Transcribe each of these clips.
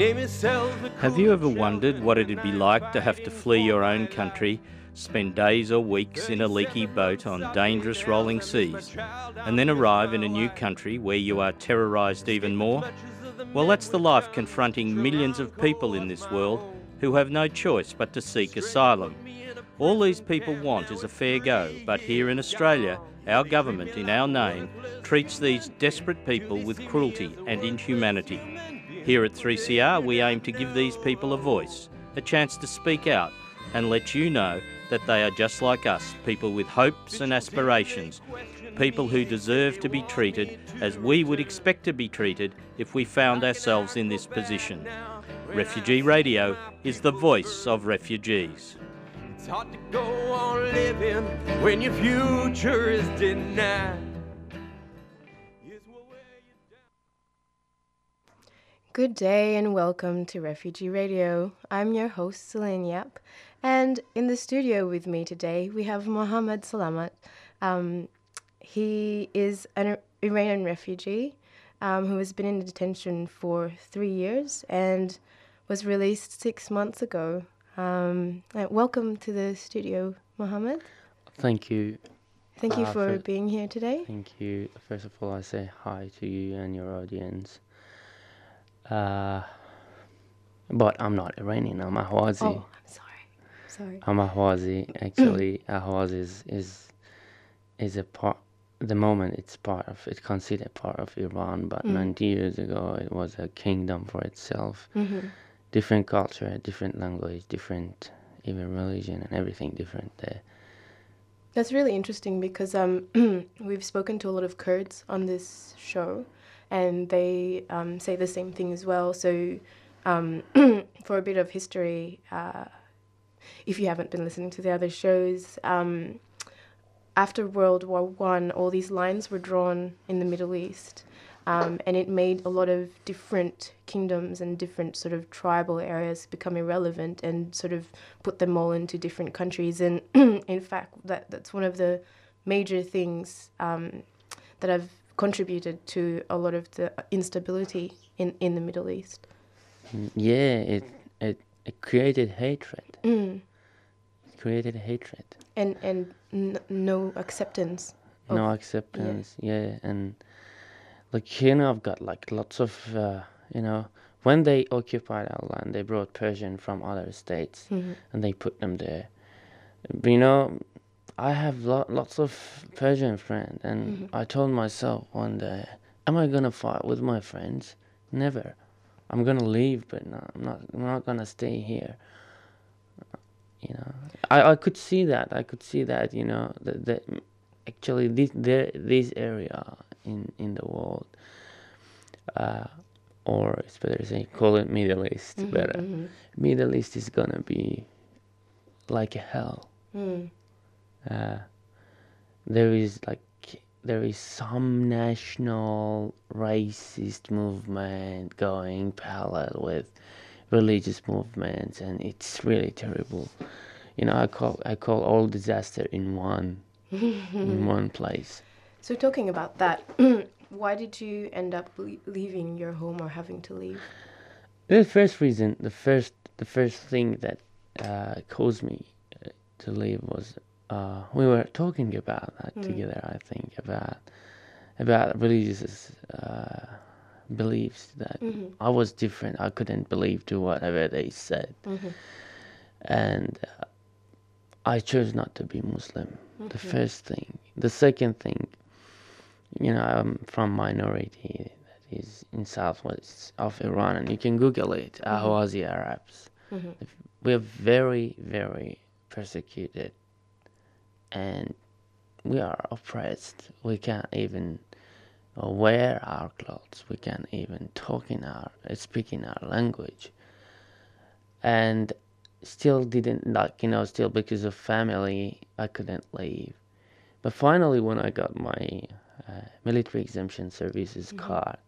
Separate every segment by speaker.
Speaker 1: Have you ever wondered what it'd be like to have to flee your own country, spend days or weeks in a leaky boat on dangerous rolling seas, and then arrive in a new country where you are terrorised even more? Well, that's the life confronting millions of people in this world who have no choice but to seek asylum. All these people want is a fair go, but here in Australia, our government, in our name, treats these desperate people with cruelty and inhumanity. Here at 3CR, we aim to give these people a voice, a chance to speak out, and let you know that they are just like us, people with hopes and aspirations, people who deserve to be treated as we would expect to be treated if we found ourselves in this position. Refugee Radio is the voice of refugees.
Speaker 2: It's hard to go on living when your future is denied.
Speaker 3: Good day and welcome to Refugee Radio. I'm your host, Celine Yap, and in the studio with me today we have Mohammed Salamat. Um, he is an Iranian refugee um, who has been in detention for three years and was released six months ago. Um, uh, welcome to the studio, Mohammed.
Speaker 4: Thank you.
Speaker 3: Thank you
Speaker 4: Uh,
Speaker 3: for
Speaker 4: for-
Speaker 3: being here today.
Speaker 4: Thank you. First of all, I say hi to you and your audience. Uh, but I'm not Iranian. I'm Ahwazi.
Speaker 3: Oh, I'm sorry. Sorry.
Speaker 4: I'm Ahwazi. Actually, Ahwaz is is is a part. The moment it's part of, it's considered part of Iran. But 90 years ago, it was a kingdom for itself. Different culture, different language, different even religion and everything different there.
Speaker 3: That's really interesting because um, we've spoken to a lot of Kurds on this show, and they um, say the same thing as well. So, um, for a bit of history, uh, if you haven't been listening to the other shows, um, after World War One, all these lines were drawn in the Middle East, um, and it made a lot of different kingdoms and different sort of tribal areas become irrelevant, and sort of put them all into different countries. And in fact, that that's one of the major things um, that have contributed to a lot of the instability in, in the Middle East.
Speaker 4: Mm, Yeah, it it it created hatred.
Speaker 3: Mm.
Speaker 4: It created hatred.
Speaker 3: And and n- no acceptance. of-
Speaker 4: no acceptance. Yeah. and like here now, I've got like lots of uh, you know when they occupied our land, they brought Persian from other states and they put them there. But, you know, I have lo- lots of Persian friends, and mm-hmm. I told myself one day, am I gonna fight with my friends? Never. I'm gonna leave, but no, I'm not. I'm not gonna stay here. You know, I, I could see that. I could see that. You know, that, that actually this there this area in in the world, uh, or it's better to say call it Middle East. Mm-hmm, better. Mm-hmm. Middle East is gonna be like a hell. Mm. Uh, there is like there is some national racist movement going parallel with religious movements and it's really terrible you know i call i call all disaster in one in one place
Speaker 3: So talking about that, why did you end up le- leaving your home or having to leave?
Speaker 4: the first reason the first the first thing that uh, caused me uh, to leave was uh, we were talking about that together i think about about religious uh, beliefs that i was different. I couldn't believe to whatever they said. And uh, i chose not to be muslim. The first thing the second thing you know i'm from minority that is in southwest of iran and you can google it ahwazi arabs. We're very very persecuted and we are oppressed. We can't even wear our clothes. We can't even talk in our uh, speak in our language. And still didn't like you know still because of family i couldn't leave. But finally when i got my uh, military exemption services card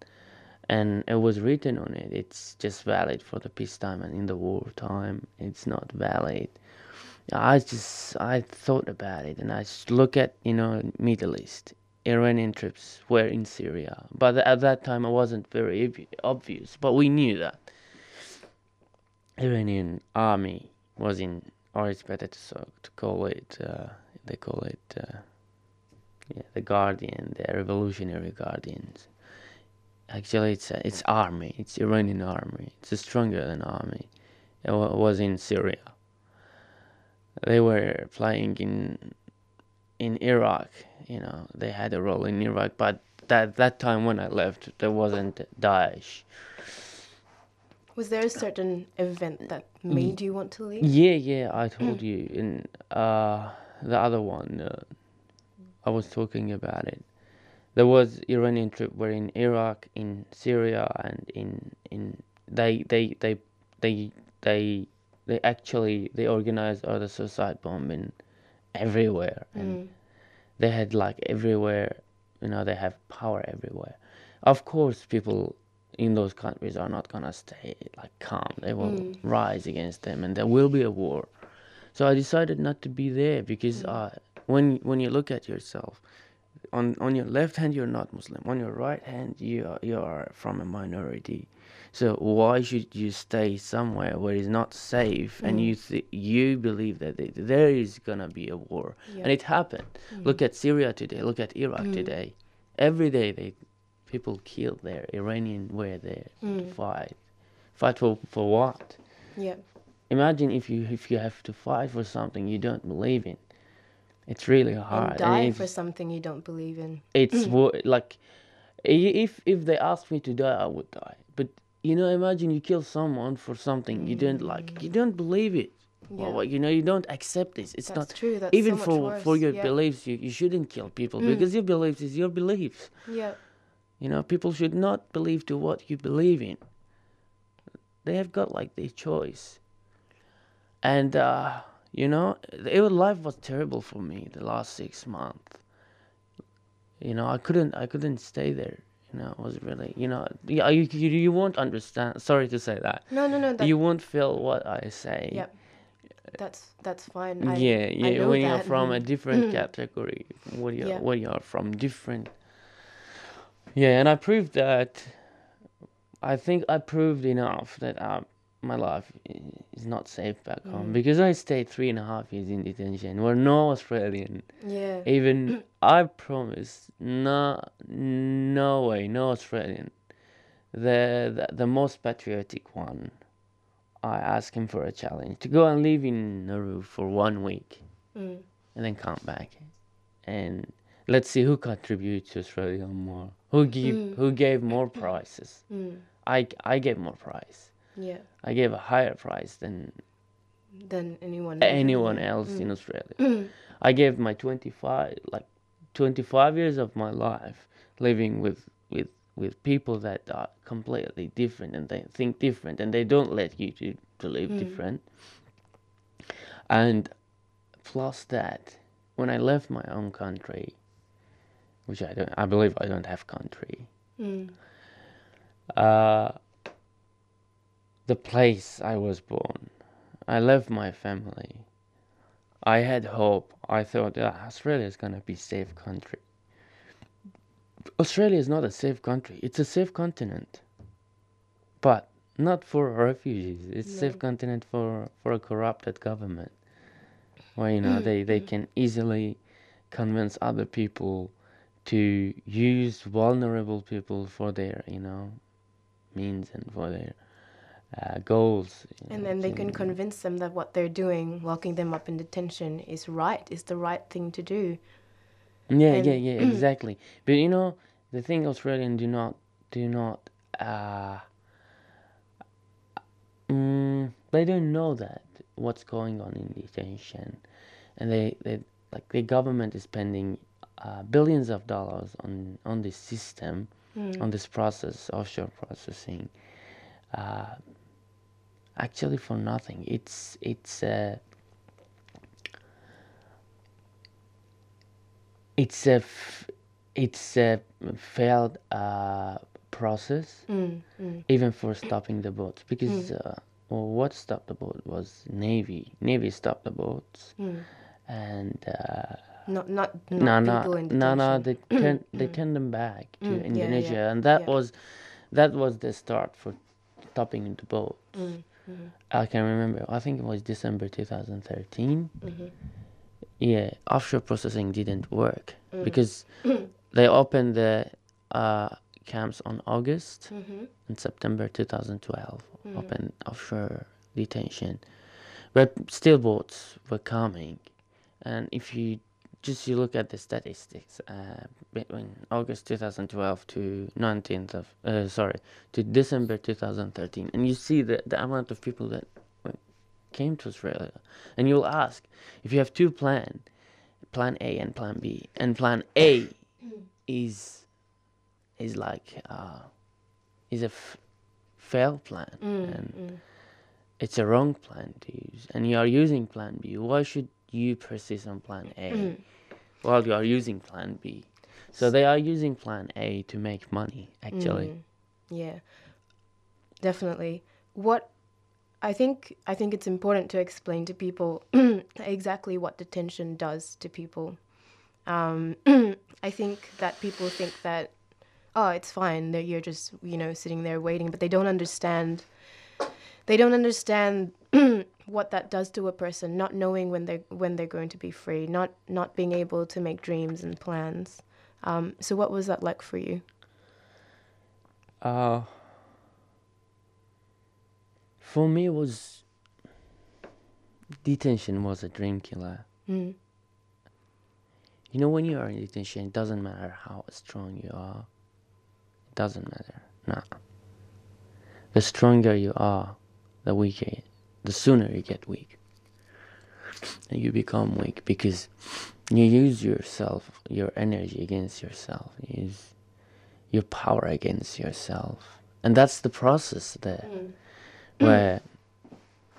Speaker 4: and it was written on it it's just valid for the peacetime and in the wartime. It's not valid i just i thought about it and i look at you know middle east iranian troops were in syria but at that time it wasn't very ob- obvious but we knew that Iranian army was in, or it's better to, so, to call it, uh, they call it, uh, yeah, the Guardian, the Revolutionary Guardians. Actually, it's a, it's army. It's Iranian army. It's stronger than army. It wa- was in Syria. They were playing in in Iraq. You know, they had a role in Iraq, but that that time when I left, there wasn't Daesh.
Speaker 3: Was there a certain event that made you want to leave?
Speaker 4: Yeah, yeah, I told you in uh, the other one. Uh, I was talking about it. There was Iranian troops were in Iraq, in Syria, and in in they they they they they they actually they organized other suicide bombing everywhere, and mm. they had like everywhere. You know, they have power everywhere. Of course, people in those countries are not gonna stay like calm. They will mm. rise against them, and there will be a war. So I decided not to be there because mm. uh, when when you look at yourself, on on your left hand you're not Muslim, on your right hand you are, you are from a minority. So why should you stay somewhere where it's not safe and mm. you th- you believe that th- there is gonna be a war and it happened. Mm. Look at Syria today. Look at Iraq mm. today. Every day they people kill there. Iranian were there to fight. Fight for for what?
Speaker 3: Yeah.
Speaker 4: Imagine if you if you have to fight for something you don't believe in. It's really hard.
Speaker 3: And die
Speaker 4: it's,
Speaker 3: for something you don't believe in.
Speaker 4: it's like if if they asked me to die, I would die. But you know, imagine you kill someone for something you don't like. You don't believe it. Well,
Speaker 3: Yeah.
Speaker 4: well, you know, you don't accept this. It's
Speaker 3: That's
Speaker 4: not
Speaker 3: true, that's
Speaker 4: even
Speaker 3: so
Speaker 4: for for your
Speaker 3: yeah.
Speaker 4: beliefs. You, you shouldn't kill people because your beliefs is your beliefs.
Speaker 3: Yeah.
Speaker 4: You know, people should not believe to what you believe in. They have got like their choice. And uh, you know, it, life was terrible for me the last six months. You know, I couldn't I couldn't stay there. You know, it was really you know yeah, you you, you won't understand. Sorry to say that.
Speaker 3: No, no, no. That,
Speaker 4: you won't feel what I say.
Speaker 3: Yep. That's that's fine. I,
Speaker 4: yeah,
Speaker 3: I
Speaker 4: yeah.
Speaker 3: know
Speaker 4: When you're
Speaker 3: that.
Speaker 4: from a different category, when you're
Speaker 3: Yeah.
Speaker 4: when you're from different. Yeah, and I proved that. I think I proved enough that uh, my life is not safe back home because I stayed three and a half years in detention, where no Australian,
Speaker 3: Yeah.
Speaker 4: even I promise, no, no way, no Australian, the, the the most patriotic one. I asked him for a challenge to go and live in Nauru for one week
Speaker 3: Mm.
Speaker 4: and then come back. And let's see who contributes to Australia more. Who give who gave more prizes.
Speaker 3: Mm.
Speaker 4: I I gave more prize.
Speaker 3: Yeah.
Speaker 4: I gave a higher price than
Speaker 3: Than anyone. else,
Speaker 4: anyone else in Australia. I gave my 25 like 25 years of my life living with with with people that are completely different and they think different and they don't let you to, to live different. And plus that, when I left my own country, which I don't, I believe I don't have country.
Speaker 3: Mm.
Speaker 4: Uh, the place I was born. I left my family. I had hope. I thought ah, Australia is gonna be safe country. Australia is not a safe country. It's a safe continent, but not for refugees. It's a safe continent for for a corrupted government, where you know they they can easily convince other people to use vulnerable people for their you know means and for their uh, goals.
Speaker 3: And
Speaker 4: know,
Speaker 3: then they can convince them that what they're doing, locking them up in detention, is right, is the right thing to do.
Speaker 4: Yeah,
Speaker 3: and-
Speaker 4: yeah, yeah, exactly. But you know, the thing Australians do not do not uh mm, they don't know that what's going on in detention, and they they like the government is spending uh, billions of dollars on on this system, on this process, offshore processing. Uh, actually, for nothing. It's it's. Uh, it's a f- it's a failed uh, process
Speaker 3: Mm, mm,
Speaker 4: even for stopping the boats because uh, well, what stopped the boat was navy navy stopped the boats
Speaker 3: mm.
Speaker 4: and uh,
Speaker 3: Not, not,
Speaker 4: no
Speaker 3: not
Speaker 4: no
Speaker 3: people in
Speaker 4: no no they turned they turned them back to
Speaker 3: Mm, yeah,
Speaker 4: Indonesia
Speaker 3: yeah,
Speaker 4: and that
Speaker 3: yeah.
Speaker 4: was that was the start for stopping the boats
Speaker 3: Mm.
Speaker 4: I can remember. I think it was December 2013.
Speaker 3: Mm-hmm.
Speaker 4: Yeah, offshore processing didn't work
Speaker 3: Mm.
Speaker 4: because they opened the uh, camps on August
Speaker 3: Mm-hmm.
Speaker 4: and September 2012. Open offshore detention, but still boats were coming, and if you just you look at the statistics uh, between August 2012 to 19th of uh, sorry to December 2013, and you see the the amount of people that came to Australia, and you'll ask if you have two plan, plan A and plan B, and plan A is is like uh, is a f- failed plan, and it's a wrong plan to use, and you are using plan B. Why should you persist on plan A while you are using plan B? So they are using plan A to make money, actually.
Speaker 3: Yeah, definitely. What I think I think it's important to explain to people exactly what detention does to people. Um, I think that people think that oh, it's fine that you're just you know sitting there waiting, but they don't understand. They don't understand what that does to a person, not knowing when they when they're going to be free, not not being able to make dreams and plans. Um, so, what was that like for you?
Speaker 4: Uh, for me, it was detention was a dream killer.
Speaker 3: Mm.
Speaker 4: You know, when you are in detention, it doesn't matter how strong you are. It doesn't matter. No. The stronger you are, the weaker, the sooner you get weak. And you become weak because you use yourself, your energy against yourself. You use your power against yourself. And that's the process there, where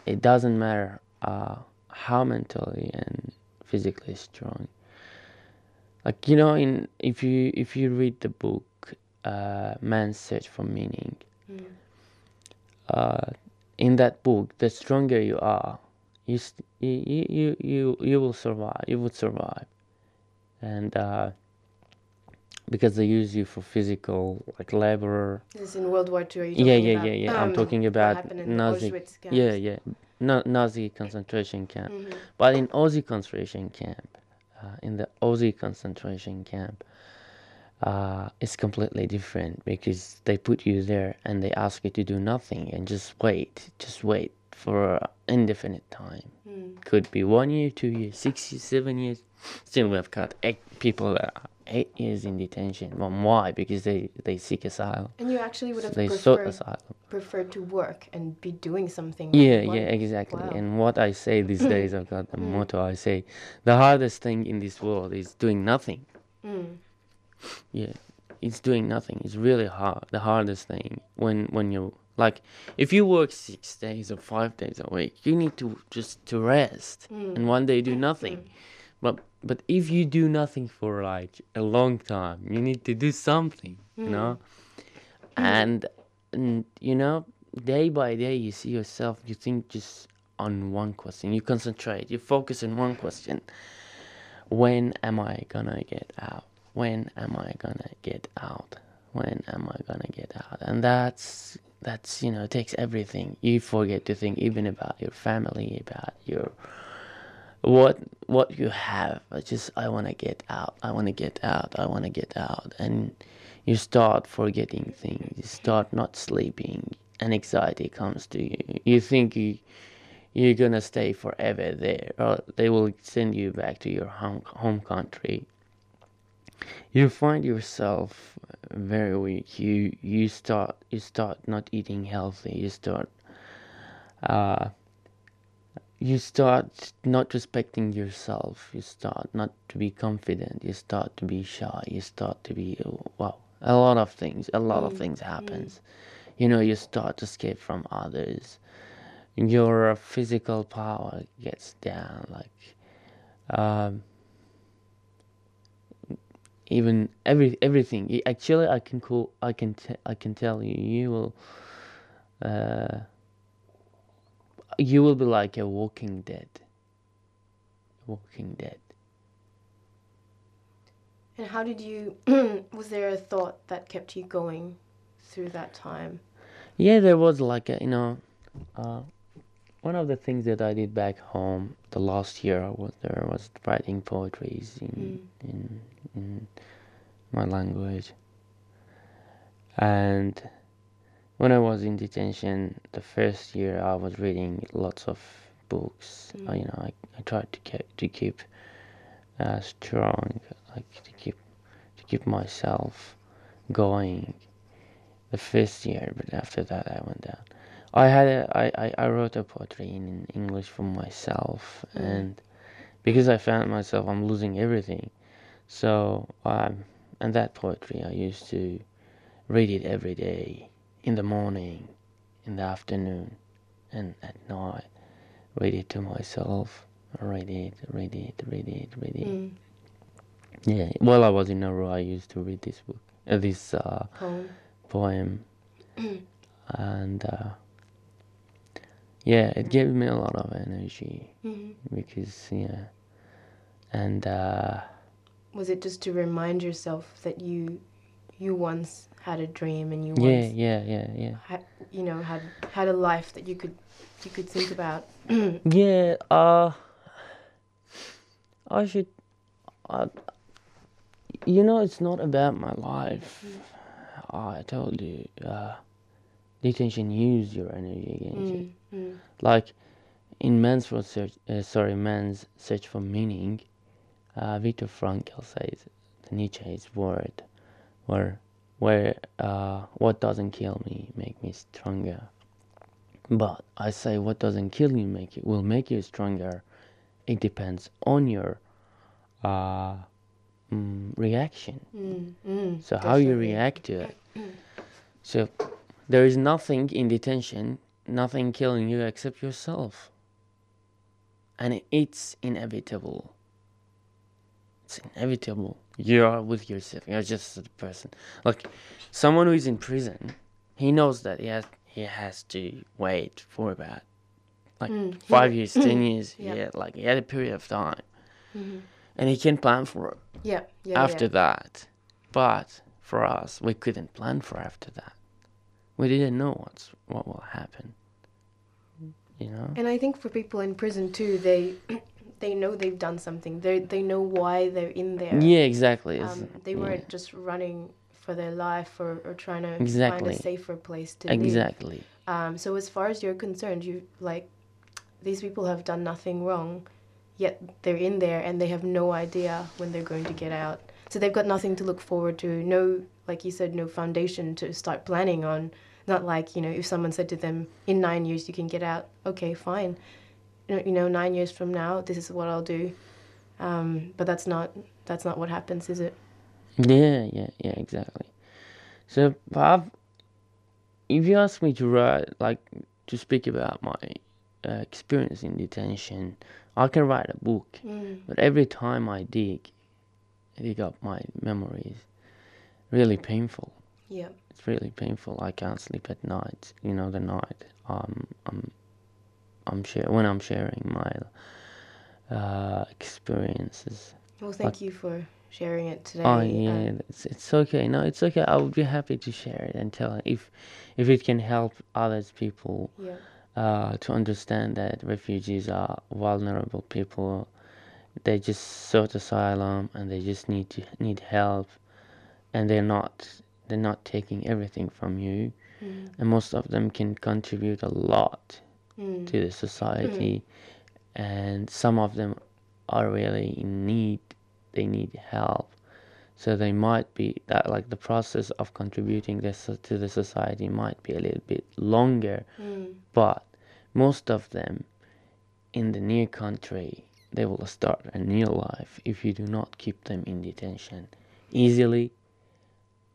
Speaker 4: it doesn't matter uh, how mentally and physically strong like you know in if you if you read the book uh, man's search for meaning uh, in that book the stronger you are you, st- you, you you you will survive you would survive. And uh, because they use you for physical like labor
Speaker 3: This is in World War you
Speaker 4: yeah yeah
Speaker 3: about,
Speaker 4: yeah yeah. I'm
Speaker 3: um,
Speaker 4: talking about nazi yeah yeah. Na- nazi concentration camp.
Speaker 3: Mhm.
Speaker 4: but in Aussie concentration camp, uh, in the Aussie concentration camp, uh, it's completely different because they put you there and they ask you to do nothing and just wait, just wait for an indefinite time.
Speaker 3: Mm.
Speaker 4: Could be one year, two years, six years, seven years. Still, we've got eight people that are eight years in detention. Well, why? Because they, they seek asylum.
Speaker 3: And you actually would
Speaker 4: So
Speaker 3: have
Speaker 4: they sought
Speaker 3: preferred,
Speaker 4: asylum.
Speaker 3: preferred to work and be doing something.
Speaker 4: Yeah, yeah, exactly.
Speaker 3: Wow.
Speaker 4: And what I say these days, I've got the motto I say, the hardest thing in this world is doing nothing.
Speaker 3: Mm.
Speaker 4: Yeah, it's doing nothing. It's really hard. The hardest thing when when you like, if you work six days or five days a week, you need to just to rest, mm. and one day do nothing. But but if you do nothing for like a long time, you need to do something, you know. Mm. And, and you know, day by day, you see yourself. You think just on one question. You concentrate. You focus on one question. When am I gonna get out? When am I gonna get out? When am I gonna get out? And that's that's you know it takes everything. You forget to think even about your family, about your what what you have. I just I want to get out. I want to get out. I want to get out. And you start forgetting things. You start not sleeping, and anxiety comes to you. You think you you're gonna stay forever there, or they will send you back to your home home country. You find yourself very weak. You you start you start not eating healthy. You start uh, you start not respecting yourself. You start not to be confident. You start to be shy. You start to be wow. A lot of things. A lot of things happens. You know. You start to escape from others. Your physical power gets down. Like um, even every everything. Actually, I can call. I can. T- I can tell you. You will. Uh, you will be like a walking dead. Walking dead.
Speaker 3: And how did you? was there a thought that kept you going through that time?
Speaker 4: Yeah, there was like a you know, uh, one of the things that I did back home the last year I was there was writing poetries in in in my language. And when I was in detention, the first year I was reading lots of books. Uh, you know, I, I tried to keep to keep uh, strong, like to keep to keep myself going. The first year, but after that I went down. I had a, I, I, I wrote a poetry in English for myself, and because I found myself I'm losing everything, so um, and that poetry I used to read it every day in the morning, in the afternoon, and at night. Read it to myself. Read it, read it, read it, read it.
Speaker 3: Mm.
Speaker 4: Yeah. While I was in Nauru, I used to read this book, uh, this uh,
Speaker 3: Poem.
Speaker 4: poem, and uh, yeah, it gave me a lot of energy
Speaker 3: Mhm.
Speaker 4: because yeah, and uh,
Speaker 3: Was it just to remind yourself that you you once had a dream and you
Speaker 4: yeah,
Speaker 3: once
Speaker 4: yeah, yeah, yeah.
Speaker 3: had you know had had a life that you could you could think about?
Speaker 4: Yeah, uh, I should. Uh, you know, it's not about my life. I told you, uh, detention use your energy against you.
Speaker 3: Mm, mm,
Speaker 4: Like in man's for search, uh, sorry, man's search for meaning. Uh, Viktor Frankl says the Nietzsche's word, where where uh, what doesn't kill me make me stronger. But I say what doesn't kill you make you will make you stronger. It depends on your uh, mm, reaction.
Speaker 3: mm, mm,
Speaker 4: So how you react to it. So there is nothing in detention, nothing killing you except yourself. And it's inevitable. It's inevitable. You are with yourself. You're just a person. Like someone who is in prison, he knows that he has he has to wait for about like
Speaker 3: Mm,
Speaker 4: five years, ten years.
Speaker 3: Yeah.
Speaker 4: Yeah, like he had a period of time.
Speaker 3: Mhm.
Speaker 4: And he can plan for it
Speaker 3: Yeah, yeah.
Speaker 4: after
Speaker 3: yeah.
Speaker 4: that. But for us, we couldn't plan for after that. We didn't know what's what will happen. You know?
Speaker 3: And I think for people in prison too, they they know they've done something. They they know why they're in there.
Speaker 4: Yeah, exactly.
Speaker 3: Um, they weren't just running for their life or, or trying to find a safer place to live.
Speaker 4: Exactly.
Speaker 3: Um, so as far as you're concerned, you like these people have done nothing wrong, yet they're in there and they have no idea when they're going to get out. So they've got nothing to look forward to. No, like you said, no foundation to start planning on. Not like you know, if someone said to them, "In nine years you can get out," okay, fine. You know, nine years from now, this is what I'll do. Um, but that's not that's not what happens, is it?
Speaker 4: Yeah, yeah, yeah, exactly. So, I've, if you ask me to write, like, to speak about my uh, experience in detention, I can write a book.
Speaker 3: Mm.
Speaker 4: But every time I dig, dig up my memories, really painful.
Speaker 3: Yeah.
Speaker 4: It's really painful. I can't sleep at night. You know, the night. Um, I'm, I'm share when I'm sharing my uh, experiences.
Speaker 3: Well, thank you for sharing it today.
Speaker 4: Oh
Speaker 3: Um,
Speaker 4: yeah, it's it's okay. No, it's okay. I would be happy to share it and tell if if it can help others people
Speaker 3: yeah.
Speaker 4: uh, to understand that refugees are vulnerable people. They just sought asylum and they just need to need help, and they're not they're not taking everything from you,
Speaker 3: Mm.
Speaker 4: and most of them can contribute a lot
Speaker 3: Mm.
Speaker 4: to the society, and some of them are really in need. They need help, so they might be that like the process of contributing this to the society might be a little bit longer
Speaker 3: Mm.
Speaker 4: but most of them in the near country they will start a new life if you do not keep them in detention easily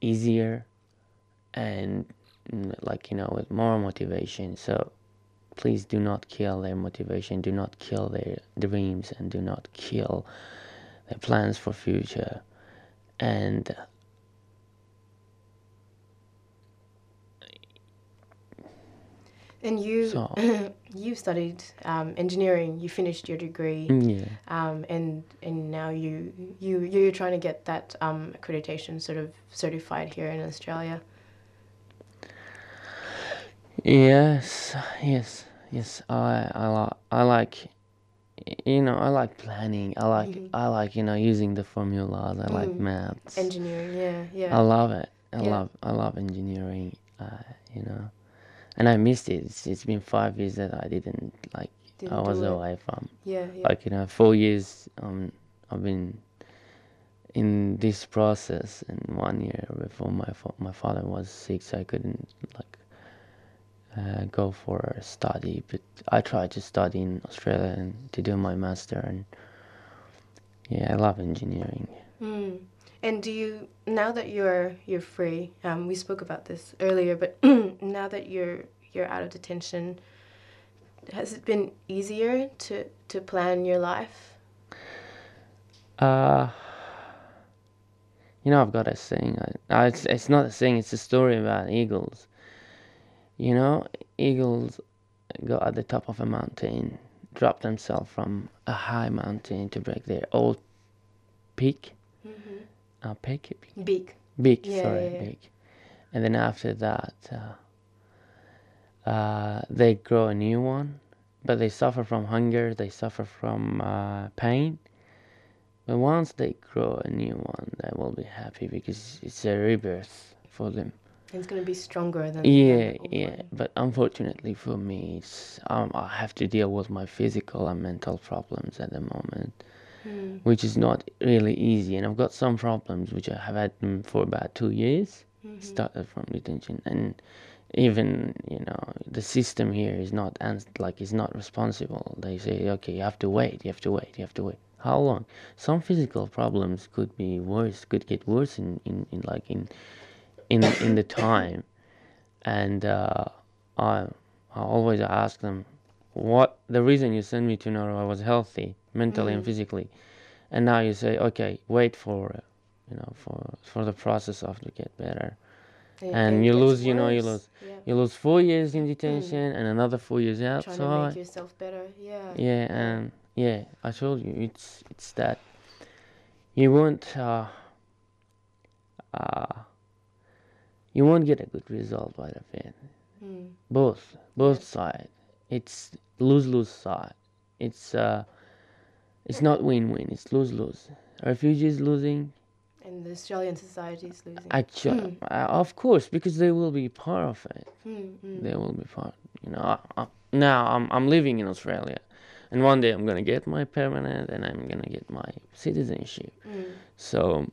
Speaker 4: easier and mm, like you know with more motivation. So please do not kill their motivation. Do not kill their dreams and do not kill their plans for future. And
Speaker 3: And you
Speaker 4: So-
Speaker 3: you studied um, engineering. You finished your degree,
Speaker 4: mm, yeah
Speaker 3: um, and and now you you you're trying to get that um, accreditation sort of certified here in Australia.
Speaker 4: Yes, yes, yes. I I like I like you know I like planning. I like
Speaker 3: Mhm.
Speaker 4: I like you know using the formulas. I like
Speaker 3: Mm.
Speaker 4: maths.
Speaker 3: Engineering, yeah, yeah.
Speaker 4: I love it. I
Speaker 3: Yeah.
Speaker 4: love I love engineering. Uh, you know, and I missed it. It's, it's been five years that I didn't like.
Speaker 3: Didn't
Speaker 4: I was
Speaker 3: do it.
Speaker 4: away from.
Speaker 3: Yeah, yeah.
Speaker 4: Like you know, four years. Um, I've been in this process, and one year before my fa- my father was sick, so I couldn't like uh, go for a study. But I tried to study in Australia and to do my master, and yeah, I love engineering.
Speaker 3: Mm. And do you now that you're you're free? Um, we spoke about this earlier, but now that you're you're out of detention, has it been easier to to plan your life?
Speaker 4: Uh, you know, I've got a saying. I, uh, it's it's not a saying. It's a story about eagles. You know, eagles go at the top of a mountain, drop themselves from a high mountain to break their old peak. Uh, peak,
Speaker 3: Beak.
Speaker 4: beak.
Speaker 3: Yeah,
Speaker 4: sorry,
Speaker 3: yeah, yeah.
Speaker 4: beak. And then after that, uh, uh, they grow a new one, but they suffer from hunger. They suffer from uh, pain. But once they grow a new one, they will be happy because it's a rebirth for them.
Speaker 3: It's gonna be stronger than.
Speaker 4: Yeah, yeah.
Speaker 3: one.
Speaker 4: But unfortunately for me, it's um, I have to deal with my physical and mental problems at the moment,
Speaker 3: Mm.
Speaker 4: which is not really easy. And I've got some problems which I have had them for about two years.
Speaker 3: Mm-hmm.
Speaker 4: Started from detention, and even you know the system here is not ans- like is not responsible. They say, okay, you have to wait, you have to wait, you have to wait. How long? Some physical problems could be worse, could get worse in, in, in like in in in the time, and uh, I I always ask them, what the reason you sent me to? I was healthy mentally and physically, and now you say, okay, wait for you know for for the process of to get better, and you lose, you know, you lose
Speaker 3: Yeah.
Speaker 4: you lose four years in detention and another four years out.
Speaker 3: Trying
Speaker 4: so
Speaker 3: to
Speaker 4: I-
Speaker 3: make yourself better. Yeah.
Speaker 4: yeah, and yeah, I told you it's it's that you won't uh, uh, you won't get a good result by the fin.
Speaker 3: Mm.
Speaker 4: Both both
Speaker 3: Yeah.
Speaker 4: side. It's lose lose side. It's uh, it's not win win. It's lose lose. Refugees losing.
Speaker 3: And the Australian society is losing.
Speaker 4: Actually, uh, of course, because they will be part of it.
Speaker 3: Mm, mm.
Speaker 4: They will be part. You know, I, I, now I'm I'm living in Australia, and one day I'm gonna get my permanent, and I'm gonna get my citizenship.
Speaker 3: Mm.
Speaker 4: So,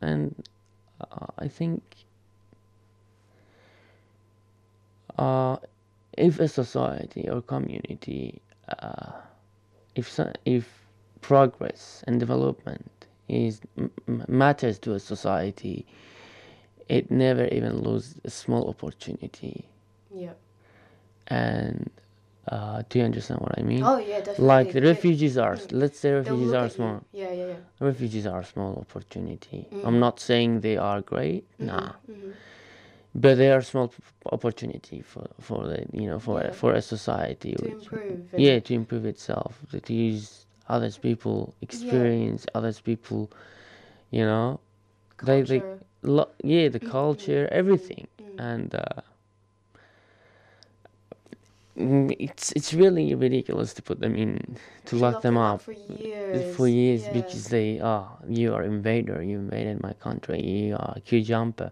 Speaker 4: and uh, I think uh, if a society or community, uh, if so, if progress and development is matters to a society, it never even lose a small opportunity.
Speaker 3: Yeah.
Speaker 4: And uh, do you understand what I mean?
Speaker 3: Oh yeah, definitely.
Speaker 4: like the refugees are,
Speaker 3: mm.
Speaker 4: let's say refugees are small.
Speaker 3: Yeah, yeah, yeah.
Speaker 4: Refugees are a small opportunity.
Speaker 3: Mm.
Speaker 4: I'm not saying they are great, nah,
Speaker 3: hmm
Speaker 4: but they are small opportunity for for the you know for
Speaker 3: Yeah.
Speaker 4: a, for a society
Speaker 3: To
Speaker 4: which
Speaker 3: improve.
Speaker 4: yeah to improve itself to, use others people experience others people you know they they lo- yeah the culture everything
Speaker 3: mm.
Speaker 4: and uh, mm, it's it's really ridiculous to put them in to lock them up
Speaker 3: for years.
Speaker 4: for years
Speaker 3: yeah.
Speaker 4: because they oh you are invader you invaded my country you are a queue jumper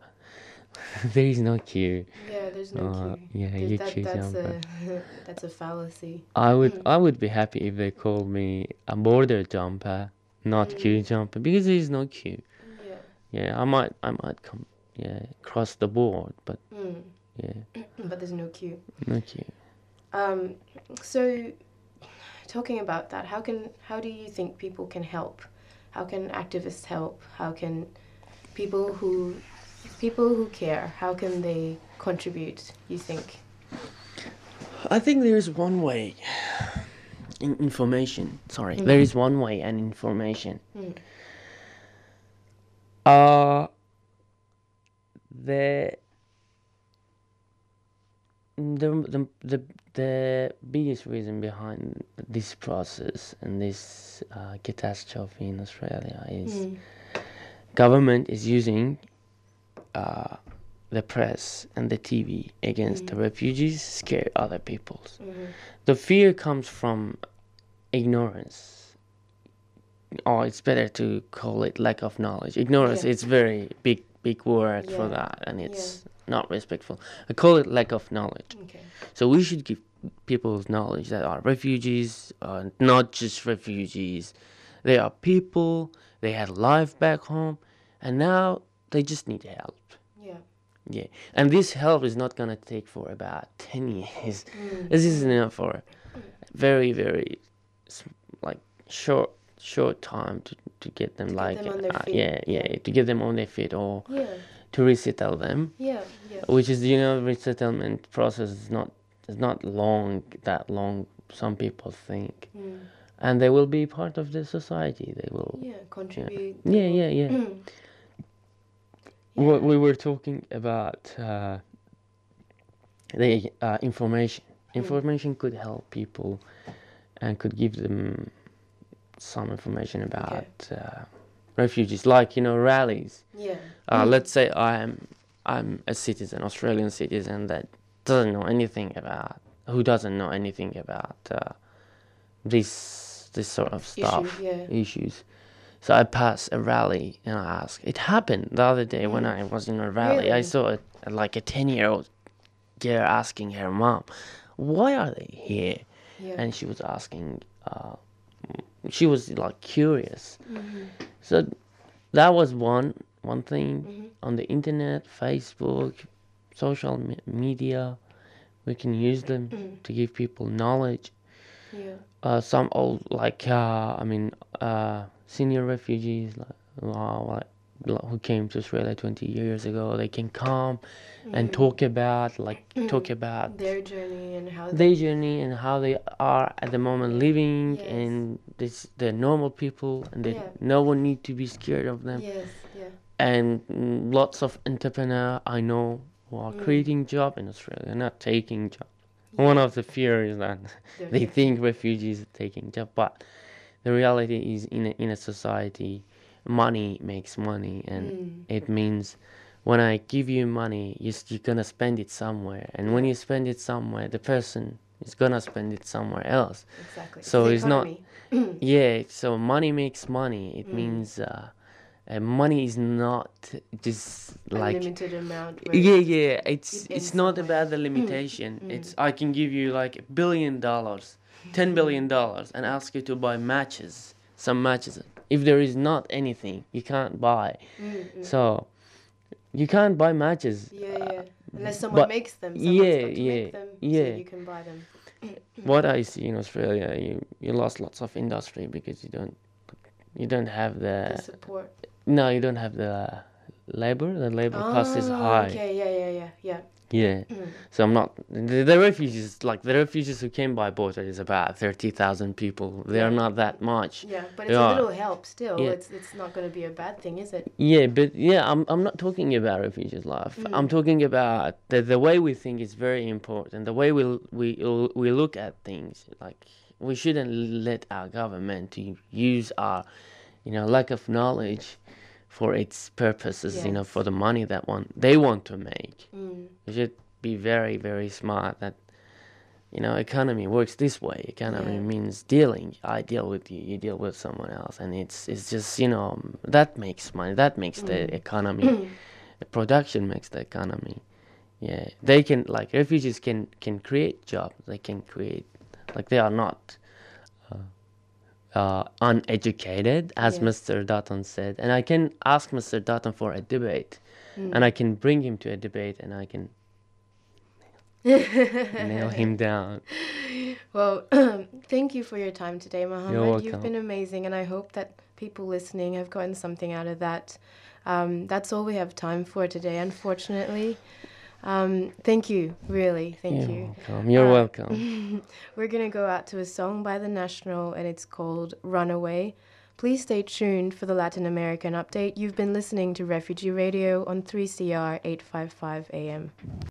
Speaker 4: there is no queue
Speaker 3: Yeah, there's no
Speaker 4: uh,
Speaker 3: queue.
Speaker 4: yeah you
Speaker 3: that,
Speaker 4: queue
Speaker 3: that's a that's a fallacy.
Speaker 4: I would. I would be happy if they called me a border jumper not
Speaker 3: Mm.
Speaker 4: queue jumper because there is no queue
Speaker 3: Yeah.
Speaker 4: yeah I might I might come yeah cross the board but
Speaker 3: Mm.
Speaker 4: yeah
Speaker 3: But there's no queue.
Speaker 4: no queue
Speaker 3: Um, so, talking about that, how can how do you think people can help? How can activists help? How can people who people who care? How can they contribute? You think?
Speaker 4: I think there is one way. In information, sorry, there is one way and information.
Speaker 3: Mm.
Speaker 4: Uh, the the the the the biggest reason behind this process and this uh, catastrophe in Australia is
Speaker 3: Mm.
Speaker 4: government is using uh, the press and the TV against the refugees scare other peoples.
Speaker 3: Mhm.
Speaker 4: The fear comes from ignorance. Or it's better to call it lack of knowledge. Ignorance,
Speaker 3: Yeah.
Speaker 4: it's very big, big word for that, and it's not respectful. I call it lack of knowledge.
Speaker 3: Okay.
Speaker 4: So we should give people's knowledge that are refugees, uh, not just refugees. They are people. They had life back home, and now they just need help.
Speaker 3: Yeah.
Speaker 4: Yeah, and this help is not gonna take for about ten years.
Speaker 3: Mm.
Speaker 4: This is enough for very, very, like short, short time to, to get them like
Speaker 3: them on their
Speaker 4: uh, yeah, yeah,
Speaker 3: yeah.
Speaker 4: to get them on their feet or
Speaker 3: Yeah.
Speaker 4: to resettle them.
Speaker 3: Yeah. Yeah.
Speaker 4: which is you know resettlement process is not is not long that long some people think
Speaker 3: Mm.
Speaker 4: and they will be part of the society they will
Speaker 3: Yeah. Contribute.
Speaker 4: yeah yeah yeah
Speaker 3: Mm.
Speaker 4: we, we were talking about uh, the uh, information information could help people and could give them some information about uh, refugees like you know rallies
Speaker 3: Yeah.
Speaker 4: uh, let's say I'm I'm a citizen, Australian citizen that doesn't know anything about who doesn't know anything about uh, this this sort of stuff
Speaker 3: yeah.
Speaker 4: issues. So I pass a rally and I ask. It happened the other day when I was in a rally. I
Speaker 3: Really?
Speaker 4: saw a, like a ten year old girl asking her mom, "Why are they here?"
Speaker 3: Yeah.
Speaker 4: and she was asking uh, she was like curious
Speaker 3: Mm-hmm.
Speaker 4: so that was one one thing
Speaker 3: Mm-hmm.
Speaker 4: on the internet facebook social me- media we can use them
Speaker 3: Mm-hmm.
Speaker 4: to give people knowledge
Speaker 3: yeah.
Speaker 4: uh, some old like uh, i mean uh, senior refugees like, who came to australia 20 years ago they can come
Speaker 3: Mm-hmm.
Speaker 4: and talk about like talk about
Speaker 3: Their journey and how.
Speaker 4: their journey and how they are at the moment living
Speaker 3: Yes.
Speaker 4: and this they're normal people and they,
Speaker 3: Yeah.
Speaker 4: no one need to be scared of them
Speaker 3: yes. Yeah.
Speaker 4: and lots of entrepreneur i know who are
Speaker 3: Mm.
Speaker 4: creating job in australia are not taking job one of the fear is that they think refugees are taking job but the reality is in a, in a society money makes money and
Speaker 3: Mm.
Speaker 4: it means when I give you money, you, you're gonna spend it somewhere, and when you spend it somewhere, the person is gonna spend it somewhere else.
Speaker 3: Exactly.
Speaker 4: So
Speaker 3: the
Speaker 4: it's not- Yeah, so money makes money. It
Speaker 3: Mm.
Speaker 4: means uh, uh, money is not just like
Speaker 3: Unlimited amount.
Speaker 4: yeah, yeah. It's
Speaker 3: it
Speaker 4: it's not
Speaker 3: somewhere.
Speaker 4: about the limitation. It's I can give you like a billion dollars, ten billion dollars, and ask you to buy matches, some matches. If there is not anything, you can't buy.
Speaker 3: Mm, mm.
Speaker 4: So you can't buy matches.
Speaker 3: Yeah, yeah. Unless someone
Speaker 4: but-
Speaker 3: makes them. Someone's
Speaker 4: yeah, yeah,
Speaker 3: make them
Speaker 4: yeah.
Speaker 3: So you can buy them.
Speaker 4: What I see in Australia, you you lost lots of industry because you don't you don't have the
Speaker 3: The support.
Speaker 4: no, you don't have the labor. The labor cost is
Speaker 3: Oh,
Speaker 4: high.
Speaker 3: Okay, yeah, yeah, yeah, yeah.
Speaker 4: Yeah. Mm. So I'm not the, the refugees like the refugees who came by boat is about thirty thousand people. They are not that much.
Speaker 3: Yeah, but it's
Speaker 4: Yeah.
Speaker 3: a little help still.
Speaker 4: Yeah.
Speaker 3: It's it's not going to be a bad thing, is it?
Speaker 4: Yeah, but yeah, I'm I'm not talking about refugees life. Mm. I'm talking about the the way we think is very important. The way we we we look at things. Like we shouldn't let our government to use our, you know, lack of knowledge, for its purposes. You know, for the money that one they want to make.
Speaker 3: Mm.
Speaker 4: We should be very very smart that. You know, economy works this way. Economy
Speaker 3: Yeah.
Speaker 4: means dealing. I deal with you, you deal with someone else, and it's it's just you know that makes money. That makes the economy. the production makes the economy. Yeah, they can like refugees can can create jobs. They can create like they are not uh, uneducated, as
Speaker 3: Yeah.
Speaker 4: Mr. Dutton said. And I can ask Mr. Dutton for a debate, and I can bring him to a debate, and I can nail him down.
Speaker 3: Well, thank you for your time today, Mohammed. You've been amazing, and I hope that people listening have gotten something out of that. Um, that's all we have time for today, unfortunately. Um, thank you, really, thank
Speaker 4: You're
Speaker 3: you.
Speaker 4: welcome. You're
Speaker 3: Uh,
Speaker 4: welcome.
Speaker 3: We're going to go out to a song by The National, and it's called Runaway. Please stay tuned for the Latin American update. You've been listening to Refugee Radio on 3CR 855 AM.